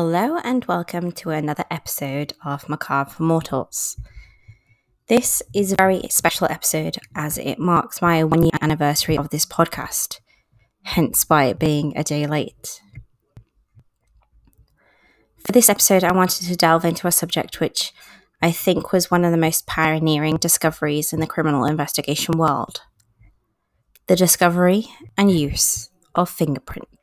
Hello and welcome to another episode of Macabre for Mortals. This is a very special episode as it marks my one year anniversary of this podcast, hence by it being a day late. For this episode, I wanted to delve into a subject which I think was one of the most pioneering discoveries in the criminal investigation world the discovery and use of fingerprints.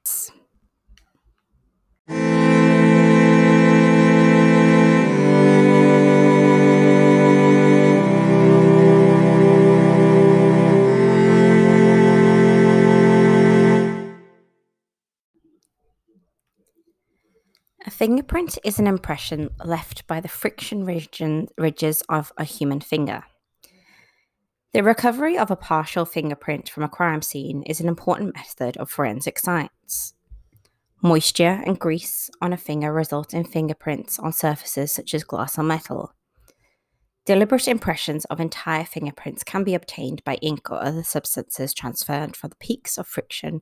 A fingerprint is an impression left by the friction region, ridges of a human finger. The recovery of a partial fingerprint from a crime scene is an important method of forensic science. Moisture and grease on a finger result in fingerprints on surfaces such as glass or metal. Deliberate impressions of entire fingerprints can be obtained by ink or other substances transferred from the peaks of friction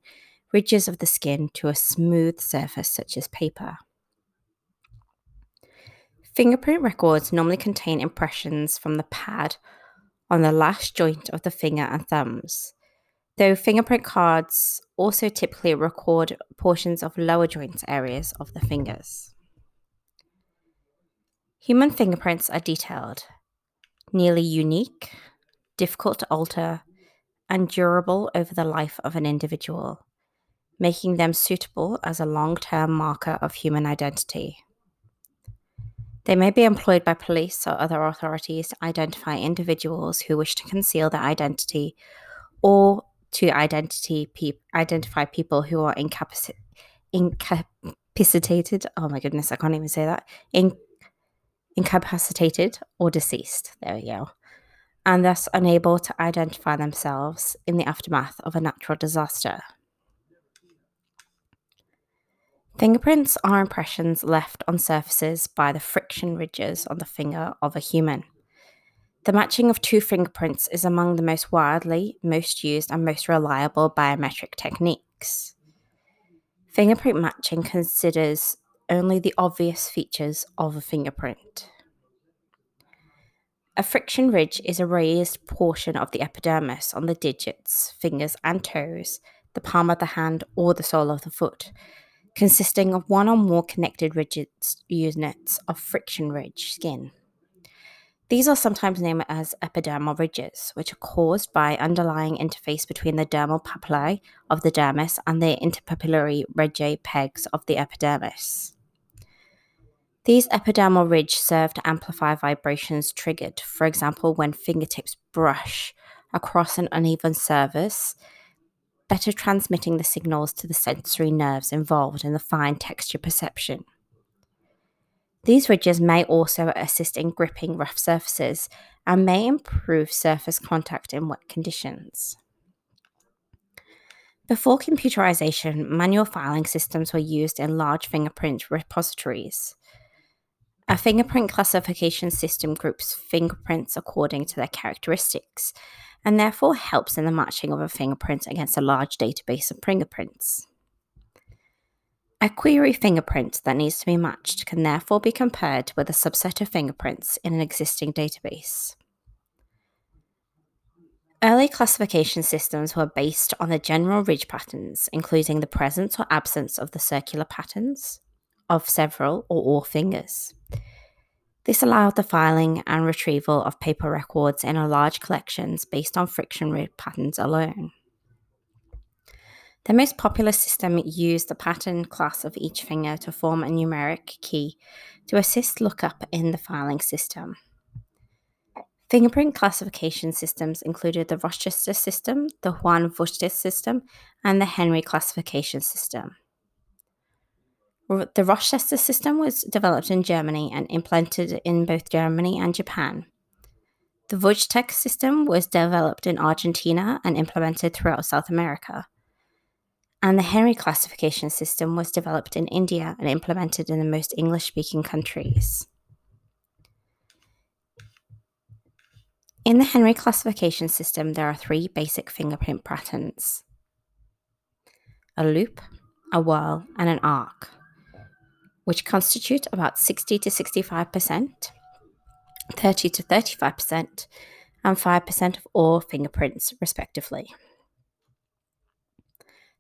ridges of the skin to a smooth surface such as paper. Fingerprint records normally contain impressions from the pad on the last joint of the finger and thumbs, though fingerprint cards also typically record portions of lower joint areas of the fingers. Human fingerprints are detailed, nearly unique, difficult to alter, and durable over the life of an individual, making them suitable as a long term marker of human identity. They may be employed by police or other authorities to identify individuals who wish to conceal their identity or to identity pe- identify people who are incapaci- incapacitated. Oh my goodness, I can't even say that. In- incapacitated or deceased. There we go. And thus unable to identify themselves in the aftermath of a natural disaster. Fingerprints are impressions left on surfaces by the friction ridges on the finger of a human. The matching of two fingerprints is among the most widely, most used, and most reliable biometric techniques. Fingerprint matching considers only the obvious features of a fingerprint. A friction ridge is a raised portion of the epidermis on the digits, fingers, and toes, the palm of the hand, or the sole of the foot, consisting of one or more connected rigid units of friction ridge skin. These are sometimes named as epidermal ridges, which are caused by underlying interface between the dermal papillae of the dermis and the interpapillary ridge pegs of the epidermis. These epidermal ridges serve to amplify vibrations triggered, for example, when fingertips brush across an uneven surface better transmitting the signals to the sensory nerves involved in the fine texture perception. These ridges may also assist in gripping rough surfaces and may improve surface contact in wet conditions. Before computerization, manual filing systems were used in large fingerprint repositories. A fingerprint classification system groups fingerprints according to their characteristics and therefore helps in the matching of a fingerprint against a large database of fingerprints. A query fingerprint that needs to be matched can therefore be compared with a subset of fingerprints in an existing database. Early classification systems were based on the general ridge patterns, including the presence or absence of the circular patterns of several or all fingers. This allowed the filing and retrieval of paper records in large collections based on friction ridge patterns alone. The most popular system used the pattern class of each finger to form a numeric key to assist lookup in the filing system. Fingerprint classification systems included the Roscher system, the Juan Vucetich system, and the Henry classification system. The Roscher system was developed in Germany and implemented in both Germany and Japan. The Vucetich system was developed in Argentina and implemented throughout South America. And the Henry classification system was developed in India and implemented in the most English speaking countries. In the Henry classification system, there are three basic fingerprint patterns a loop, a whirl, and an arc. Which constitute about 60 to 65%, 30 to 35%, and 5% of all fingerprints, respectively.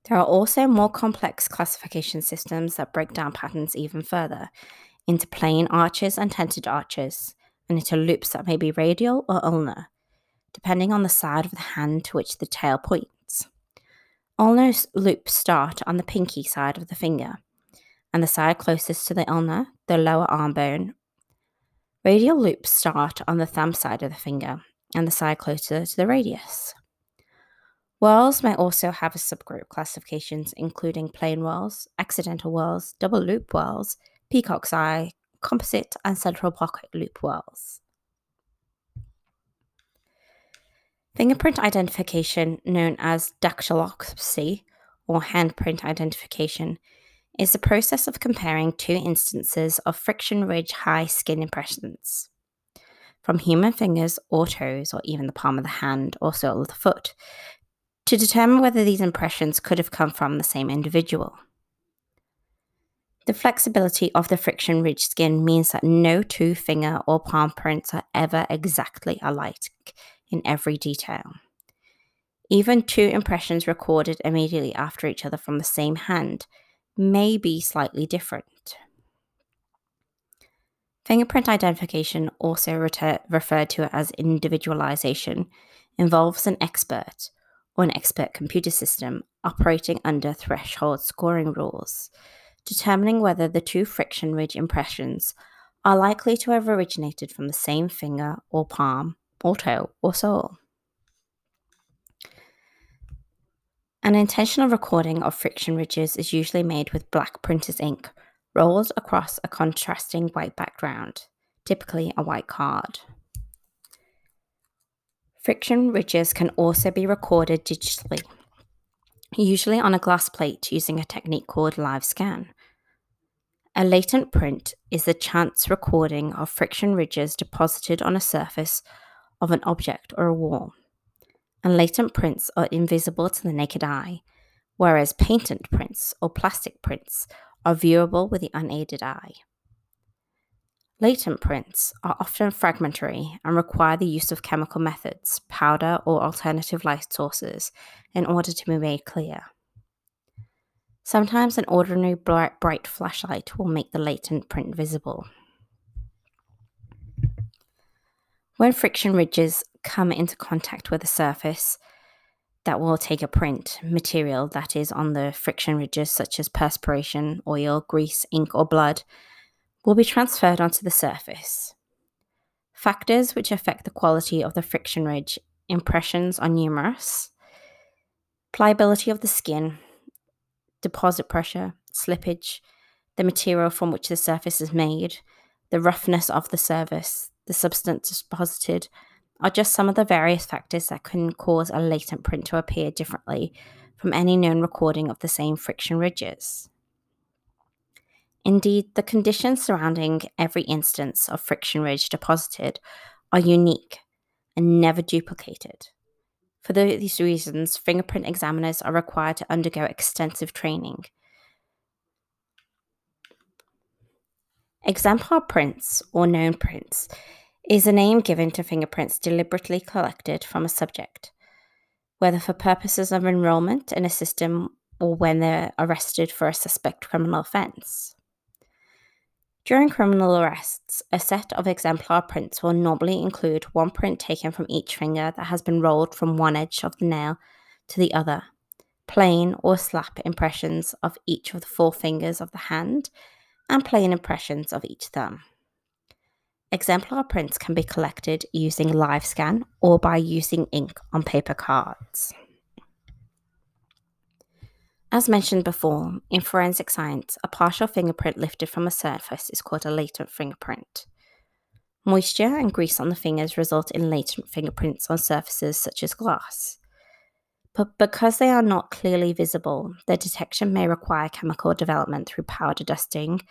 There are also more complex classification systems that break down patterns even further into plain arches and tented arches, and into loops that may be radial or ulnar, depending on the side of the hand to which the tail points. Ulnar loops start on the pinky side of the finger, and the side closest to the ulna, the lower arm bone. Radial loops start on the thumb side of the finger, and the side closer to the radius. Whorls may also have a subgroup classifications including plain whorls, accidental whorls, double loop whorls, peacock's eye, composite, and central pocket loop whorls. Fingerprint identification, known as dactyloscopy or handprint identification, is the process of comparing two instances of friction ridge high skin impressions from human fingers or toes, or even the palm of the hand or sole of the foot, to determine whether these impressions could have come from the same individual. The flexibility of the friction ridge skin means that no two finger or palm prints are ever exactly alike in every detail. Even two impressions recorded immediately after each other from the same hand may be slightly different. Fingerprint identification, also referred to as individualization, involves an expert or an expert computer system operating under threshold scoring rules determining whether the two friction ridge impressions are likely to have originated from the same finger or palm or toe or sole. An intentional recording of friction ridges is usually made with black printer's ink rolled across a contrasting white background, typically a white card. Friction ridges can also be recorded digitally usually on a glass plate using a technique called live scan. A latent print is the chance recording of friction ridges deposited on a surface of an object or a wall. And latent prints are invisible to the naked eye, whereas patent prints or plastic prints are viewable with the unaided eye. Latent prints are often fragmentary and require the use of chemical methods, powder, or alternative light sources in order to be made clear. Sometimes an ordinary bright, bright flashlight will make the latent print visible. When friction ridges come into contact with a surface that will take a print, material that is on the friction ridges, such as perspiration, oil, grease, ink, or blood, will be transferred onto the surface. Factors which affect the quality of the friction ridge impressions are numerous. Pliability of the skin, deposit pressure, slippage, the material from which the surface is made, the roughness of the surface, the substance deposited, are just some of the various factors that can cause a latent print to appear differently from any known recording of the same friction ridges. Indeed, the conditions surrounding every instance of friction ridge deposited are unique and never duplicated. For these reasons, fingerprint examiners are required to undergo extensive training. Exemplar prints, or known prints, is a name given to fingerprints deliberately collected from a subject, whether for purposes of enrollment in a system or when they're arrested for a suspect criminal offence. During criminal arrests, a set of exemplar prints will normally include one print taken from each finger that has been rolled from one edge of the nail to the other, plain or slap impressions of each of the four fingers of the hand, and plain impressions of each thumb. Exemplar prints can be collected using live scan or by using ink on paper cards. As mentioned before, in forensic science, a partial fingerprint lifted from a surface is called a latent fingerprint. Moisture and grease on the fingers result in latent fingerprints on surfaces such as glass. But because they are not clearly visible, their detection may require chemical development through powder dusting,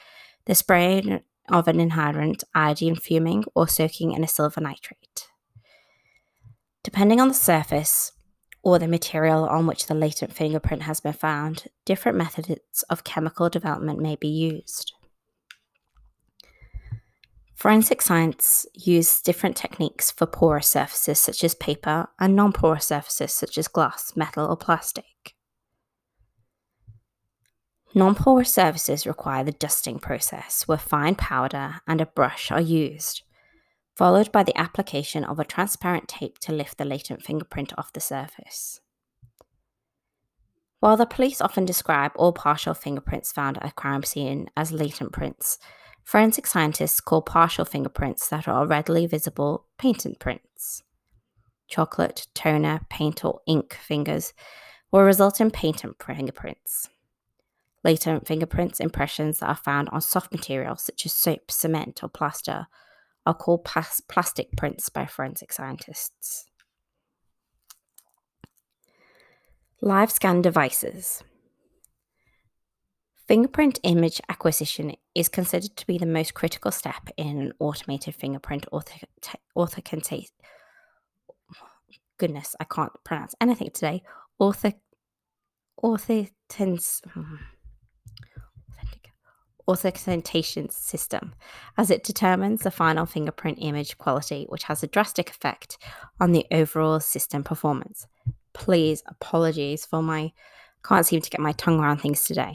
the spraying of ninhydrin iodine fuming, or soaking in a silver nitrate. Depending on the surface, or the material on which the latent fingerprint has been found, different methods of chemical development may be used. Forensic science uses different techniques for porous surfaces such as paper and non porous surfaces such as glass, metal, or plastic. Non porous surfaces require the dusting process, where fine powder and a brush are used, followed by the application of a transparent tape to lift the latent fingerprint off the surface. While the police often describe all partial fingerprints found at a crime scene as latent prints, forensic scientists call partial fingerprints that are readily visible patent prints. Chocolate, toner, paint, or ink fingers will result in patent fingerprints. Latent fingerprints impressions that are found on soft materials such as soap, cement, or plaster are called plastic prints by forensic scientists. Live scan devices. Fingerprint image acquisition is considered to be the most critical step in an automated fingerprint authentication. Goodness, I can't pronounce anything today. Author, hmm. Authentication system, as it determines the final fingerprint image quality, which has a drastic effect on the overall system performance please apologies for my can't seem to get my tongue around things today.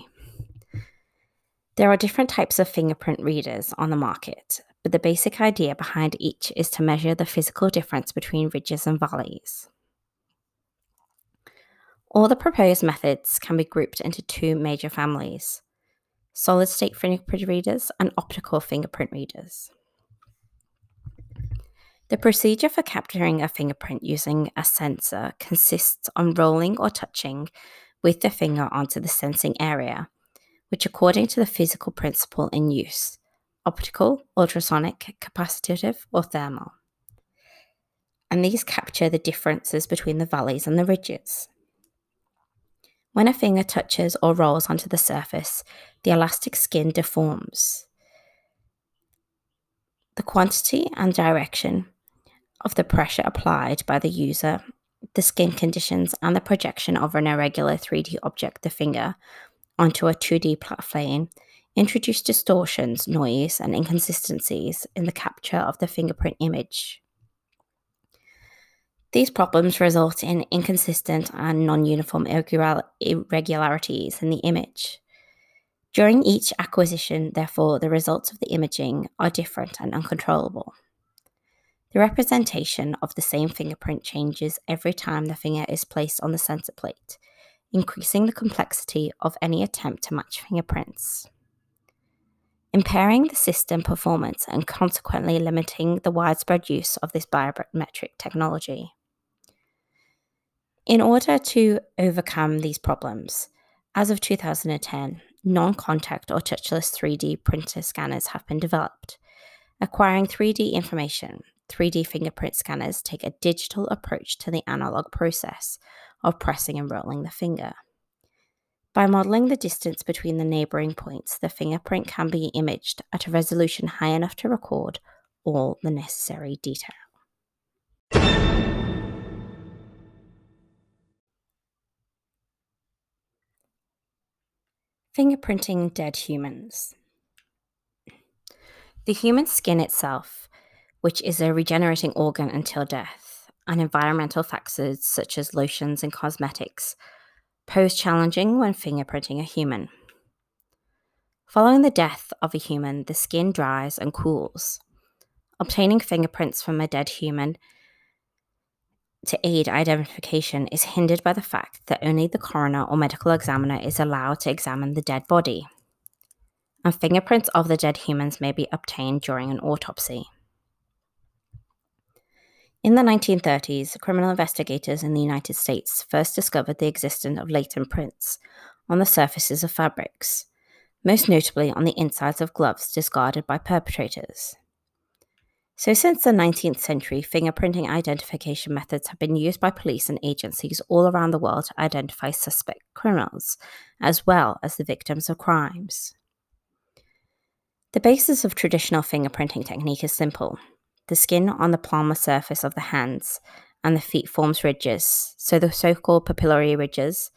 There are different types of fingerprint readers on the market, but the basic idea behind each is to measure the physical difference between ridges and valleys. All the proposed methods can be grouped into two major families solid state fingerprint readers and optical fingerprint readers. The procedure for capturing a fingerprint using a sensor consists on rolling or touching with the finger onto the sensing area, which, according to the physical principle in use, optical, ultrasonic, capacitive, or thermal. And these capture the differences between the valleys and the ridges. When a finger touches or rolls onto the surface, the elastic skin deforms. The quantity and direction of the pressure applied by the user, the skin conditions, and the projection of an irregular 3D object, the finger, onto a 2D plane introduce distortions, noise, and inconsistencies in the capture of the fingerprint image. These problems result in inconsistent and non uniform irregularities in the image. During each acquisition, therefore, the results of the imaging are different and uncontrollable. The representation of the same fingerprint changes every time the finger is placed on the sensor plate, increasing the complexity of any attempt to match fingerprints. Impairing the system performance and consequently limiting the widespread use of this biometric technology. In order to overcome these problems, as of 2010, non contact or touchless 3D printer scanners have been developed. Acquiring 3D information 3D fingerprint scanners take a digital approach to the analog process of pressing and rolling the finger. By modeling the distance between the neighboring points, the fingerprint can be imaged at a resolution high enough to record all the necessary detail. Fingerprinting dead humans. The human skin itself which is a regenerating organ until death, and environmental factors such as lotions and cosmetics pose challenging when fingerprinting a human. Following the death of a human, the skin dries and cools. Obtaining fingerprints from a dead human to aid identification is hindered by the fact that only the coroner or medical examiner is allowed to examine the dead body, and fingerprints of the dead humans may be obtained during an autopsy. In the 1930s, criminal investigators in the United States first discovered the existence of latent prints on the surfaces of fabrics, most notably on the insides of gloves discarded by perpetrators. So, since the 19th century, fingerprinting identification methods have been used by police and agencies all around the world to identify suspect criminals, as well as the victims of crimes. The basis of traditional fingerprinting technique is simple the skin on the palmar surface of the hands and the feet forms ridges, so the so called papillary ridges,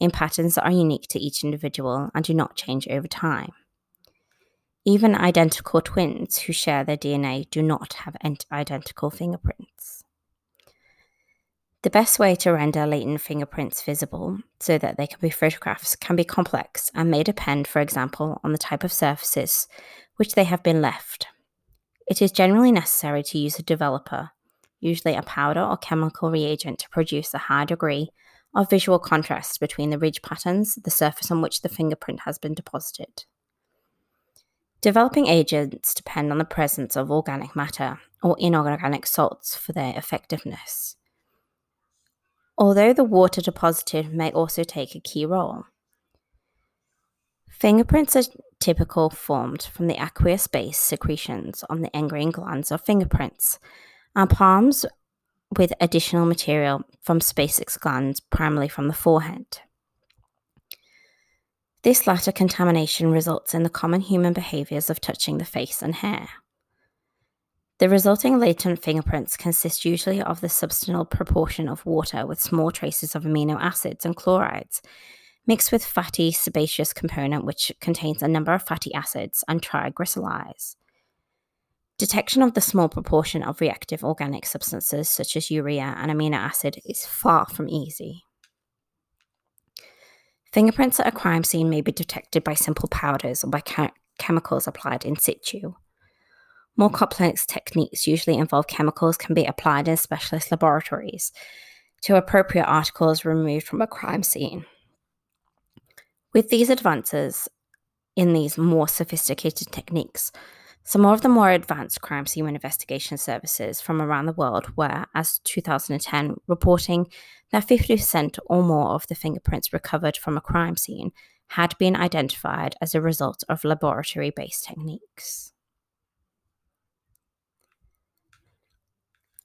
in patterns that are unique to each individual and do not change over time. Even identical twins who share their DNA do not have identical fingerprints. The best way to render latent fingerprints visible so that they can be photographed can be complex and may depend, for example, on the type of surfaces which they have been left. It is generally necessary to use a developer, usually a powder or chemical reagent, to produce a high degree of visual contrast between the ridge patterns, the surface on which the fingerprint has been deposited. Developing agents depend on the presence of organic matter or inorganic salts for their effectiveness. Although the water deposited may also take a key role. Fingerprints are typical formed from the aqueous base secretions on the eccrine glands of fingerprints, and palms with additional material from sebaceous glands, primarily from the forehead. This latter contamination results in the common human behaviors of touching the face and hair. The resulting latent fingerprints consist usually of the substantial proportion of water with small traces of amino acids and chlorides, mixed with fatty sebaceous component which contains a number of fatty acids and triglycerides. Detection of the small proportion of reactive organic substances such as urea and amino acid is far from easy. Fingerprints at a crime scene may be detected by simple powders or by chemicals applied in situ. More complex techniques usually involve chemicals can be applied in specialist laboratories to appropriate articles removed from a crime scene. With these advances in these more sophisticated techniques, some of the more advanced crime scene investigation services from around the world were, as 2010, reporting that 50% or more of the fingerprints recovered from a crime scene had been identified as a result of laboratory based techniques.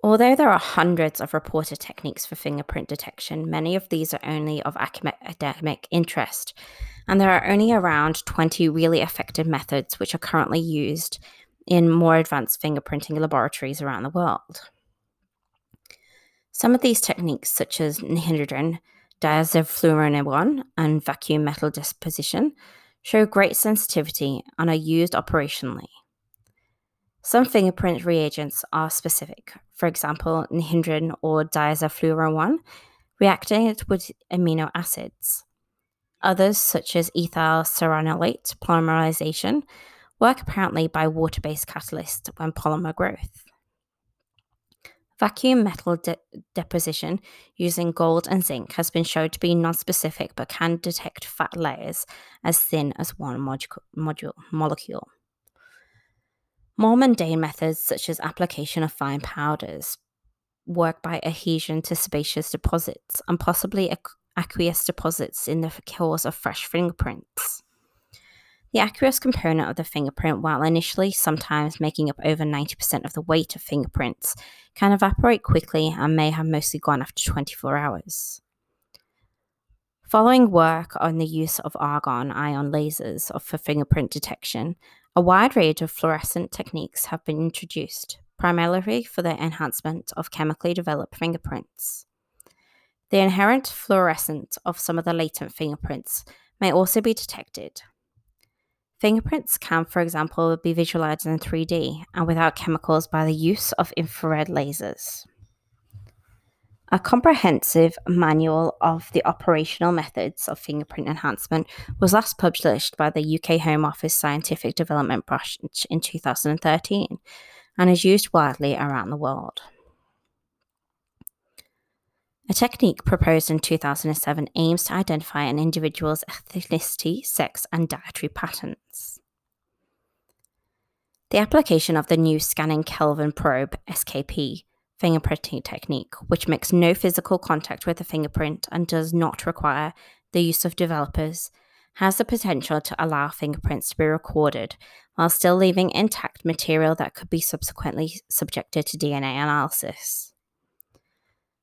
Although there are hundreds of reported techniques for fingerprint detection, many of these are only of academic interest and there are only around 20 really effective methods which are currently used in more advanced fingerprinting laboratories around the world. Some of these techniques, such as diazafluorenone 1, and vacuum metal deposition, show great sensitivity and are used operationally. Some fingerprint reagents are specific, for example, ninhydrin or diazafluorenone, 1, reacting with amino acids. Others, such as ethyl cyanoacrylate polymerization, work apparently by water based catalysts when polymer growth. Vacuum metal de- deposition using gold and zinc has been shown to be non-specific but can detect fat layers as thin as one modu- module, molecule. More mundane methods, such as application of fine powders, work by adhesion to sebaceous deposits and possibly aqueous deposits in the cores of fresh fingerprints. The aqueous component of the fingerprint, while initially sometimes making up over 90% of the weight of fingerprints, can evaporate quickly and may have mostly gone after 24 hours. Following work on the use of argon ion lasers for fingerprint detection, a wide range of fluorescent techniques have been introduced, primarily for the enhancement of chemically developed fingerprints. The inherent fluorescence of some of the latent fingerprints may also be detected. Fingerprints can, for example, be visualized in 3D and without chemicals by the use of infrared lasers. A comprehensive manual of the operational methods of fingerprint enhancement was last published by the UK Home Office Scientific Development Branch in 2013 and is used widely around the world. A technique proposed in 2007 aims to identify an individual's ethnicity, sex, and dietary patterns. The application of the new scanning Kelvin probe SKP fingerprinting technique, which makes no physical contact with the fingerprint and does not require the use of developers, has the potential to allow fingerprints to be recorded while still leaving intact material that could be subsequently subjected to DNA analysis.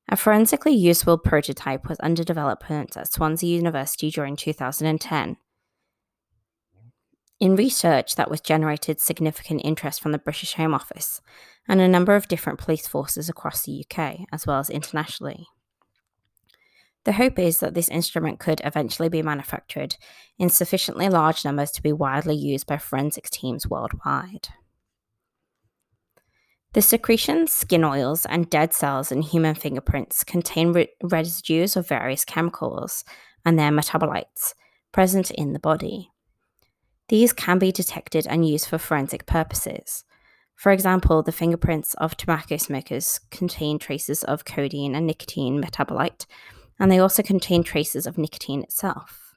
A forensically useful prototype was under development at Swansea University during 2010. In research that was generated significant interest from the British Home Office and a number of different police forces across the UK, as well as internationally. The hope is that this instrument could eventually be manufactured in sufficiently large numbers to be widely used by forensics teams worldwide. The secretions, skin oils, and dead cells in human fingerprints contain re- residues of various chemicals and their metabolites present in the body. These can be detected and used for forensic purposes. For example, the fingerprints of tobacco smokers contain traces of cotinine and nicotine metabolite, and they also contain traces of nicotine itself.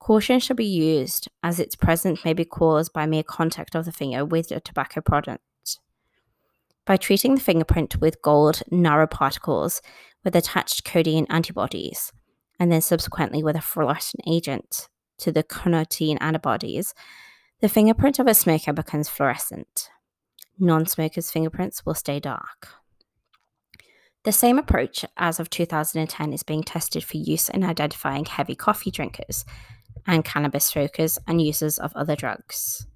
Caution should be used as its presence may be caused by mere contact of the finger with a tobacco product. By treating the fingerprint with gold nanoparticles with attached cotinine antibodies, and then subsequently with a fluorescent agent to the cotinine antibodies, the fingerprint of a smoker becomes fluorescent. Non smokers' fingerprints will stay dark. The same approach as of 2010 is being tested for use in identifying heavy coffee drinkers and cannabis smokers and users of other drugs.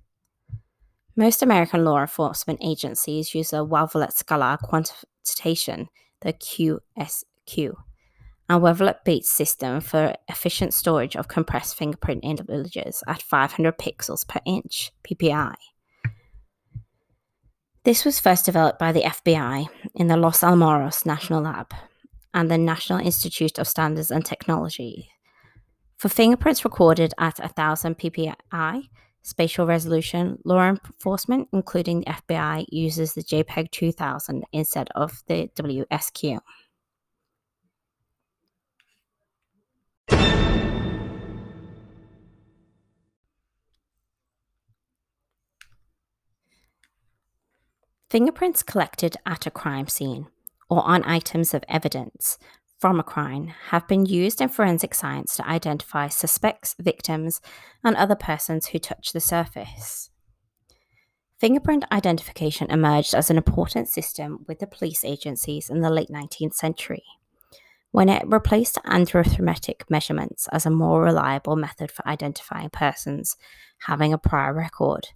Most American law enforcement agencies use a Wavelet scalar quantization, the WSQ, and Wavelet Bates system for efficient storage of compressed fingerprint images at 500 pixels per inch, PPI. This was first developed by the FBI in the Los Alamos National Lab and the National Institute of Standards and Technology. For fingerprints recorded at 1000 ppi spatial resolution, law enforcement, including the FBI, uses the JPEG 2000 instead of the WSQ. Fingerprints collected at a crime scene or on items of evidence from a crime have been used in forensic science to identify suspects, victims, and other persons who touch the surface. Fingerprint identification emerged as an important system with the police agencies in the late 19th century, when it replaced anthropometric measurements as a more reliable method for identifying persons having a prior record,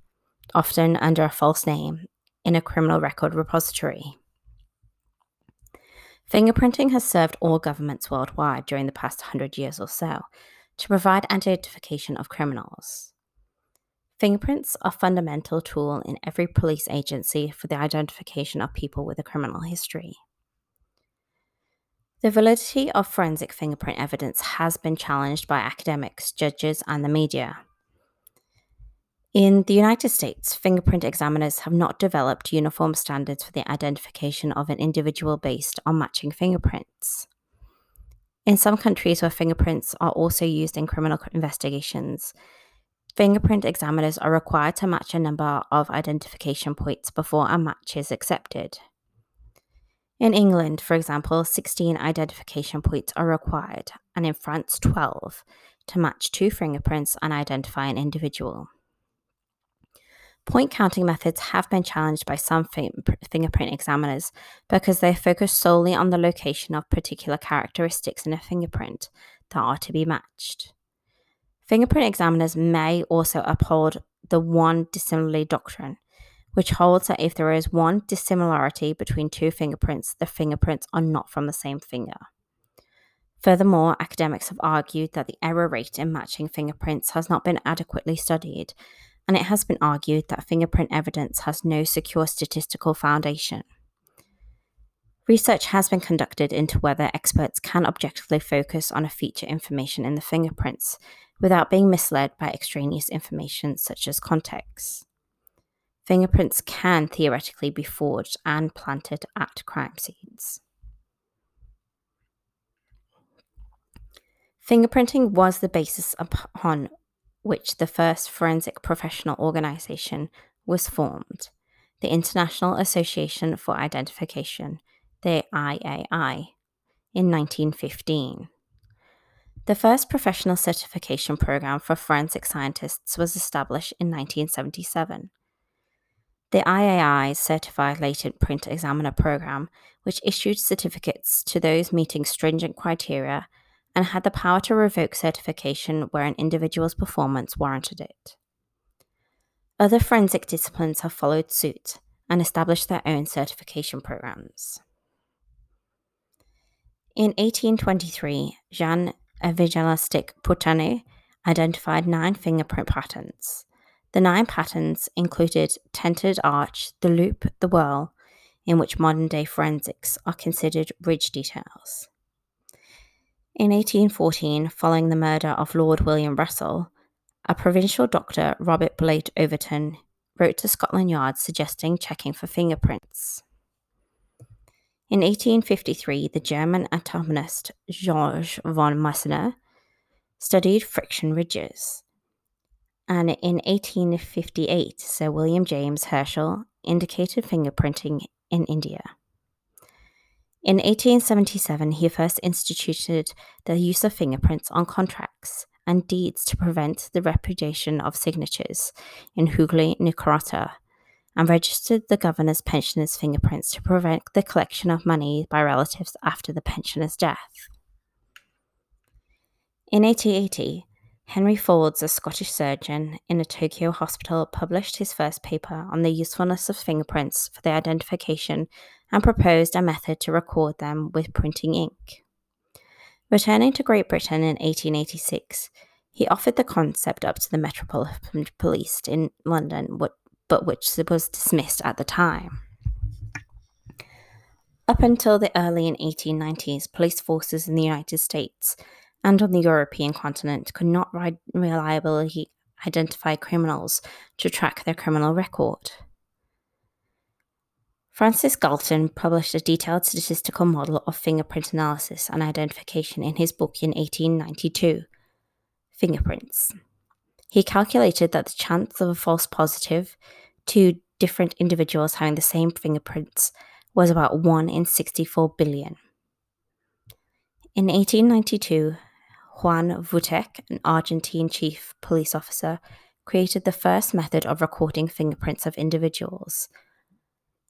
often under a false name in a criminal record repository. Fingerprinting has served all governments worldwide during the past 100 years or so to provide identification of criminals. Fingerprints are a fundamental tool in every police agency for the identification of people with a criminal history. The validity of forensic fingerprint evidence has been challenged by academics, judges, and the media. In the United States, fingerprint examiners have not developed uniform standards for the identification of an individual based on matching fingerprints. In some countries where fingerprints are also used in criminal investigations, fingerprint examiners are required to match a number of identification points before a match is accepted. In England, for example, 16 identification points are required, and in France, 12, to match two fingerprints and identify an individual. Point counting methods have been challenged by some fingerprint examiners because they focus solely on the location of particular characteristics in a fingerprint that are to be matched. Fingerprint examiners may also uphold the one dissimilarity doctrine, which holds that if there is one dissimilarity between two fingerprints, the fingerprints are not from the same finger. Furthermore, academics have argued that the error rate in matching fingerprints has not been adequately studied and it has been argued that fingerprint evidence has no secure statistical foundation. Research has been conducted into whether experts can objectively focus on a feature information in the fingerprints without being misled by extraneous information such as context. Fingerprints can theoretically be forged and planted at crime scenes. Fingerprinting was the basis upon which the first forensic professional organization was formed, the International Association for Identification, the IAI, in 1915. The first professional certification program for forensic scientists was established in 1977. The IAI certified latent print examiner program, which issued certificates to those meeting stringent criteria and had the power to revoke certification where an individual's performance warranted it. Other forensic disciplines have followed suit and established their own certification programs. In 1823, Jean Evangelista Putane identified nine fingerprint patterns. The nine patterns included tented arch, the loop, the whirl, in which modern day forensics are considered ridge details. In 1814, following the murder of Lord William Russell, a provincial doctor, Robert Blake Overton, wrote to Scotland Yard suggesting checking for fingerprints. In 1853, the German anatomist George von Meissner studied friction ridges. And in 1858, Sir William James Herschel indicated fingerprinting in India. In 1877, he first instituted the use of fingerprints on contracts and deeds to prevent the repudiation of signatures in Hooghly, Nicaragua, and registered the governor's pensioners' fingerprints to prevent the collection of money by relatives after the pensioner's death. In 1880, Henry Faulds, a Scottish surgeon in a Tokyo hospital, published his first paper on the usefulness of fingerprints for the identification and proposed a method to record them with printing ink. Returning to Great Britain in 1886, he offered the concept up to the Metropolitan Police in London, but which was dismissed at the time. Up until the early 1890s, police forces in the United States and on the European continent could not reliably identify criminals to track their criminal record. Francis Galton published a detailed statistical model of fingerprint analysis and identification in his book in 1892, Fingerprints. He calculated that the chance of a false positive to different individuals having the same fingerprints was about 1 in 64 billion. In 1892, Juan Vucetich, an Argentine chief police officer, created the first method of recording fingerprints of individuals.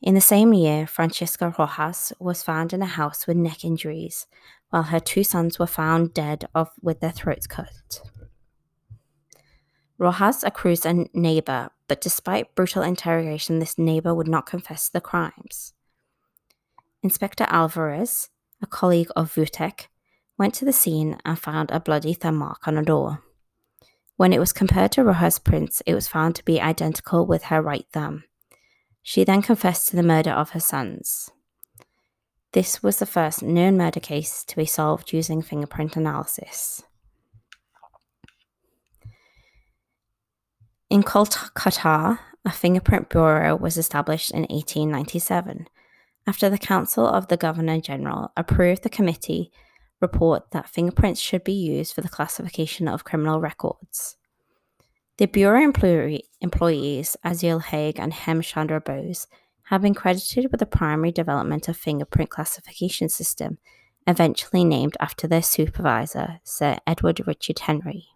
In the same year, Francisca Rojas was found in a house with neck injuries, while her two sons were found dead of, with their throats cut. Rojas accused a neighbor, but despite brutal interrogation, this neighbor would not confess the crimes. Inspector Alvarez, a colleague of Vucetich, went to the scene and found a bloody thumb mark on a door. When it was compared to Rojas' prints, it was found to be identical with her right thumb. She then confessed to the murder of her sons. This was the first known murder case to be solved using fingerprint analysis. In Kolkata, a fingerprint bureau was established in 1897 after the Council of the Governor General approved the committee report that fingerprints should be used for the classification of criminal records. The Bureau employee, employees, Azizul Haque and Hem Chandra Bose, have been credited with the primary development of fingerprint classification system, eventually named after their supervisor, Sir Edward Richard Henry.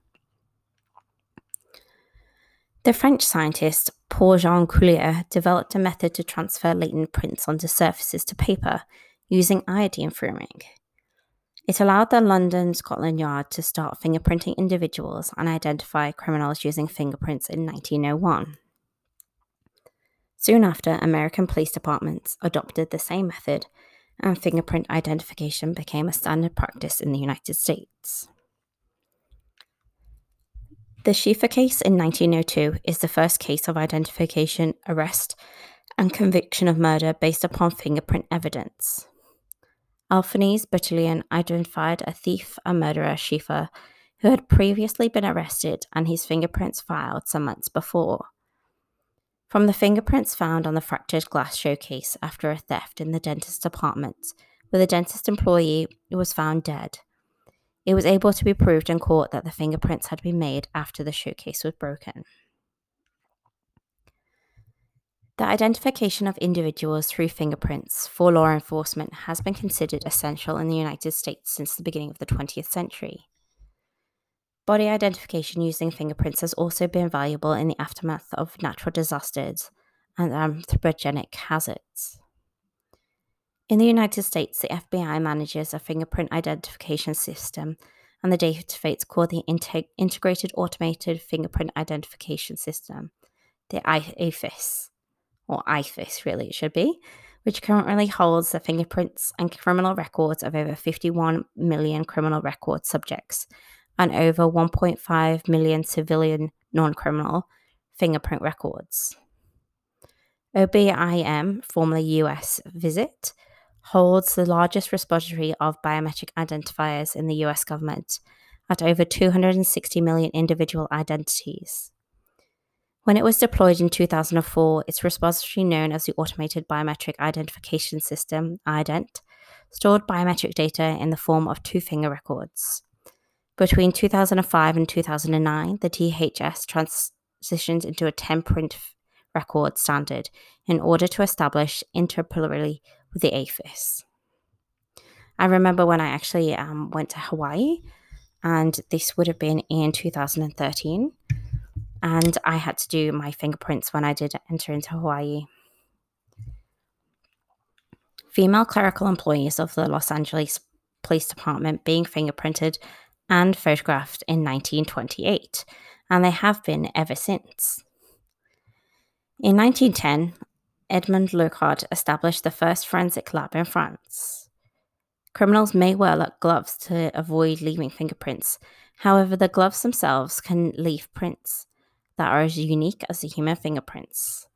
The French scientist Paul Jean Coulier developed a method to transfer latent prints onto surfaces to paper using iodine fuming. It allowed the London Scotland Yard to start fingerprinting individuals and identify criminals using fingerprints in 1901. Soon after, American police departments adopted the same method, and fingerprint identification became a standard practice in the United States. The Scheffer case in 1902 is the first case of identification, arrest, and conviction of murder based upon fingerprint evidence. Alphonse Bertillon identified a thief and murderer, Scheffer, who had previously been arrested and his fingerprints filed some months before. From the fingerprints found on the fractured glass showcase after a theft in the dentist's apartment, where the dentist employee was found dead, it was able to be proved in court that the fingerprints had been made after the showcase was broken. The identification of individuals through fingerprints for law enforcement has been considered essential in the United States since the beginning of the 20th century. Body identification using fingerprints has also been valuable in the aftermath of natural disasters and anthropogenic hazards. In the United States, the FBI manages a fingerprint identification system and the database called the Integrated Automated Fingerprint Identification System, the IFIS or IFIS really it should be, which currently holds the fingerprints and criminal records of over 51 million criminal record subjects and over 1.5 million civilian non criminal fingerprint records. OBIM, formerly US Visit, holds the largest repository of biometric identifiers in the US government at over 260 million individual identities. When it was deployed in 2004, its repository, known as the Automated Biometric Identification System, IDENT, stored biometric data in the form of two finger records. Between 2005 and 2009, the DHS transitioned into a 10 print record standard in order to establish interoperability with the AFIS. I remember when I actually um, went to Hawaii, and this would have been in 2013 and I had to do my fingerprints when I did enter into Hawaii. Female clerical employees of the Los Angeles Police Department being fingerprinted and photographed in 1928, and they have been ever since. In 1910, Edmond Locard established the first forensic lab in France. Criminals may wear gloves to avoid leaving fingerprints. However, the gloves themselves can leave prints, that are as unique as the human fingerprints.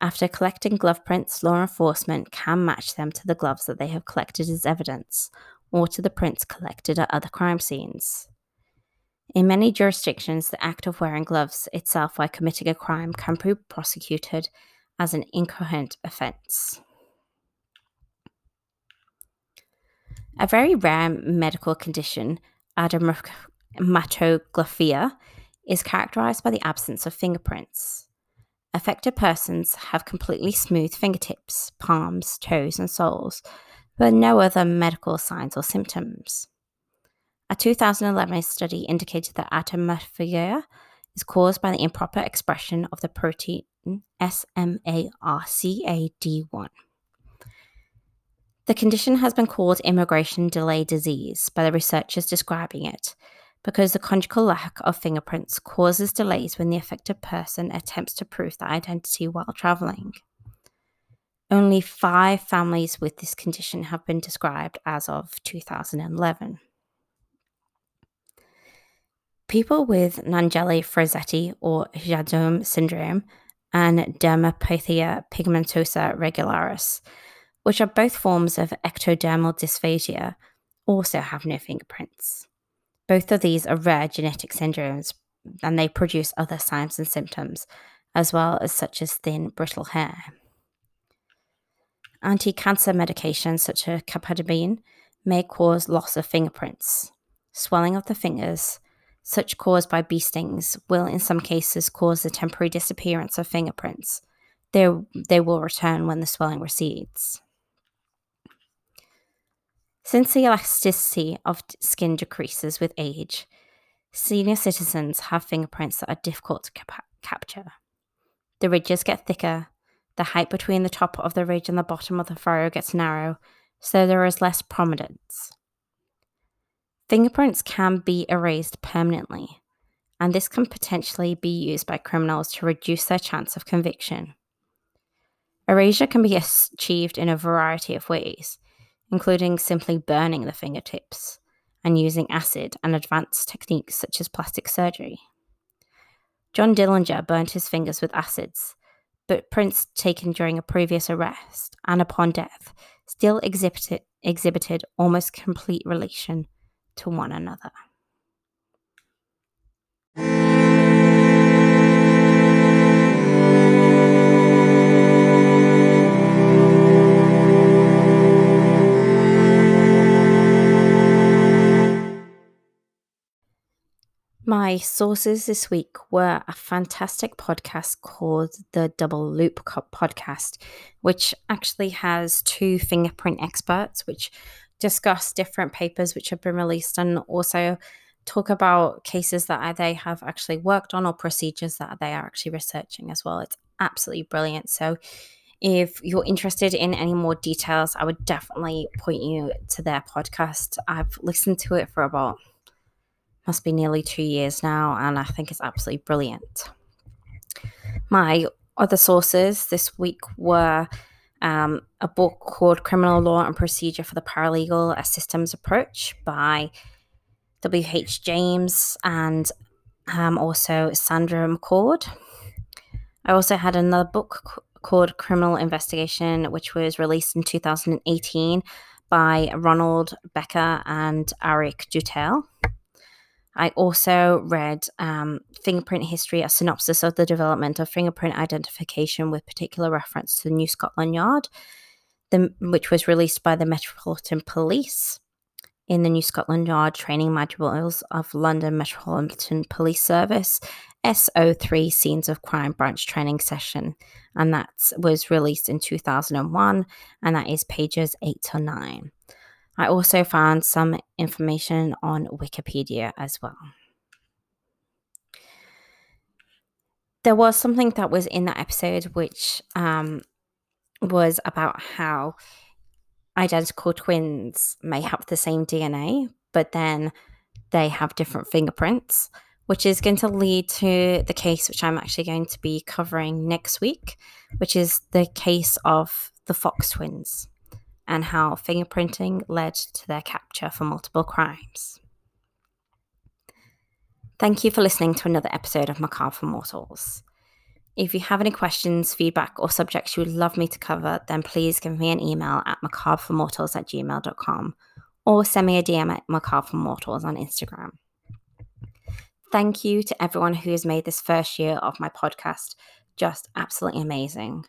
After collecting glove prints, law enforcement can match them to the gloves that they have collected as evidence or to the prints collected at other crime scenes. In many jurisdictions, the act of wearing gloves itself while committing a crime can be prosecuted as an inchoate offence. A very rare medical condition, dermatoglyphia, is characterized by the absence of fingerprints. Affected persons have completely smooth fingertips, palms, toes, and soles, but no other medical signs or symptoms. A 2011 study indicated that adermatoglyphia is caused by the improper expression of the protein SMARCAD1. The condition has been called immigration delay disease by the researchers describing it because the congenital lack of fingerprints causes delays when the affected person attempts to prove their identity while traveling. Only five families with this condition have been described as of 2011. People with Naegeli Franceschetti or Jadot syndrome and dermatopathia pigmentosa reticularis, which are both forms of ectodermal dysplasia, also have no fingerprints. Both of these are rare genetic syndromes and they produce other signs and symptoms, as well as such as thin, brittle hair. Anti cancer medications such as capecitabine may cause loss of fingerprints. Swelling of the fingers, such caused by bee stings, will in some cases cause the temporary disappearance of fingerprints. They, they will return when the swelling recedes. Since the elasticity of skin decreases with age, senior citizens have fingerprints that are difficult to cap- capture. The ridges get thicker, the height between the top of the ridge and the bottom of the furrow gets narrow, so there is less prominence. Fingerprints can be erased permanently, and this can potentially be used by criminals to reduce their chance of conviction. Erasure can be achieved in a variety of ways, including simply burning the fingertips and using acid and advanced techniques such as plastic surgery. John Dillinger burnt his fingers with acids, but prints taken during a previous arrest and upon death still exhibited, exhibited almost complete relation to one another. My sources this week were a fantastic podcast called the Double Loop Podcast, which actually has two fingerprint experts which discuss different papers which have been released and also talk about cases that they have actually worked on or procedures that they are actually researching as well. It's absolutely brilliant. So if you're interested in any more details, I would definitely point you to their podcast. I've listened to it for about must be nearly two years now, and I think it's absolutely brilliant. My other sources this week were um, a book called Criminal Law and Procedure for the Paralegal, a Systems Approach by W.H. James and um, also Sandra McCord. I also had another book called Criminal Investigation, which was released in 2018 by Ronald Becker and Aric Dutelle. I also read um, Fingerprint History, a synopsis of the development of fingerprint identification with particular reference to the New Scotland Yard, the, which was released by the Metropolitan Police in the New Scotland Yard training Manuals of London Metropolitan Police Service SO3 Scenes of Crime Branch Training Session. And that was released in 2001, and that is pages 8 to 9. I also found some information on Wikipedia as well. There was something that was in that episode which um, was about how identical twins may have the same DNA, but then they have different fingerprints, which is going to lead to the case which I'm actually going to be covering next week, which is the case of the Fox twins and how fingerprinting led to their capture for multiple crimes. Thank you for listening to another episode of Macabre for Mortals. If you have any questions, feedback, or subjects you would love me to cover, then please give me an email at macabreformortals at gmail.com or send me a DM at macabreformortals on Instagram. Thank you to everyone who has made this first year of my podcast just absolutely amazing.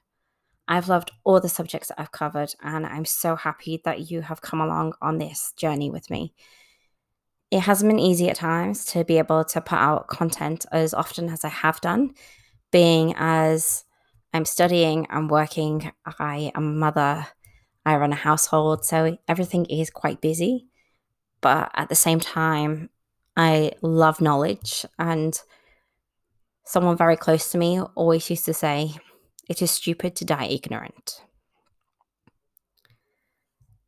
I've loved all the subjects that I've covered, and I'm so happy that you have come along on this journey with me. It hasn't been easy at times to be able to put out content as often as I have done being as I'm studying, I'm working, I am a mother, I run a household, so everything is quite busy. But at the same time, I love knowledge. And someone very close to me always used to say, It is stupid to die ignorant.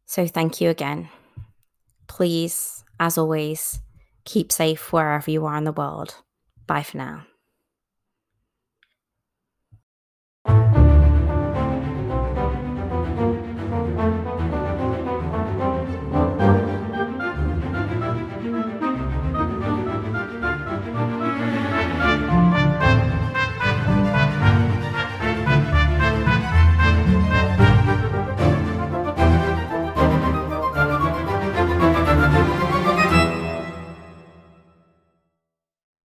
So thank you again. Please, as always, keep safe wherever you are in the world. Bye for now.